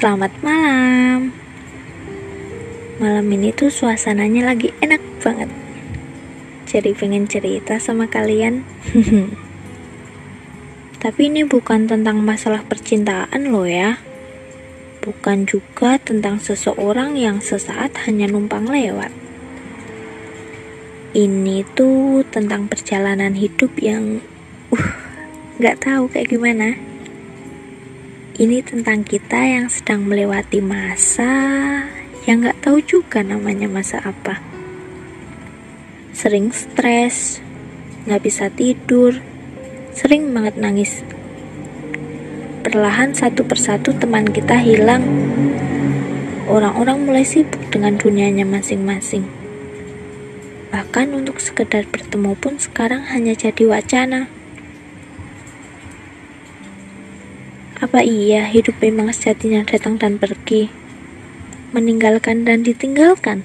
Selamat malam. Malam ini tuh suasananya lagi enak banget. Jadi pengen cerita sama kalian. Tapi ini bukan tentang masalah percintaan loh ya. Bukan juga tentang seseorang yang sesaat hanya numpang lewat. Ini tuh tentang perjalanan hidup yang uh, gak tahu kayak gimana. Ini tentang kita yang sedang melewati masa yang gak tahu juga namanya masa apa. Sering stres, gak bisa tidur, sering banget nangis. Perlahan satu persatu teman kita hilang. Orang-orang mulai sibuk dengan dunianya masing-masing. Bahkan untuk sekedar bertemu pun sekarang hanya jadi wacana. Apa iya hidup memang sejatinya datang dan pergi, meninggalkan dan ditinggalkan?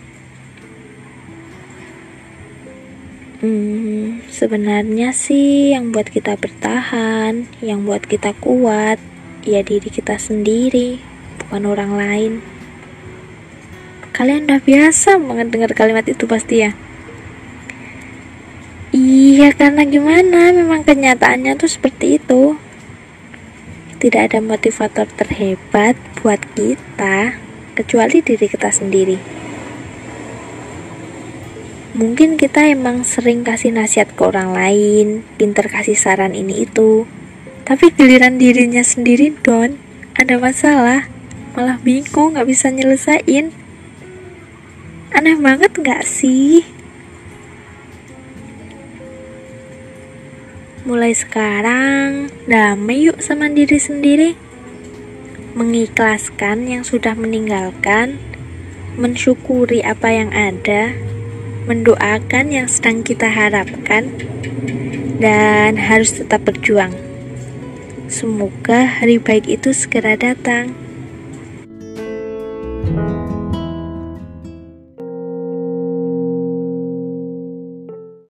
Hmm, sebenarnya sih yang buat kita bertahan, yang buat kita kuat, ya diri kita sendiri, bukan orang lain. Kalian udah biasa banget dengar kalimat itu pasti ya? Iya, karena gimana? Memang kenyataannya tuh seperti itu tidak ada motivator terhebat buat kita kecuali diri kita sendiri. Mungkin kita emang sering kasih nasihat ke orang lain, pinter kasih saran ini itu. Tapi giliran dirinya sendiri don, ada masalah, malah bingung gak bisa nyelesain. Aneh banget gak sih? Mulai sekarang, damai yuk sama diri sendiri. Mengikhlaskan yang sudah meninggalkan, mensyukuri apa yang ada, mendoakan yang sedang kita harapkan, dan harus tetap berjuang. Semoga hari baik itu segera datang.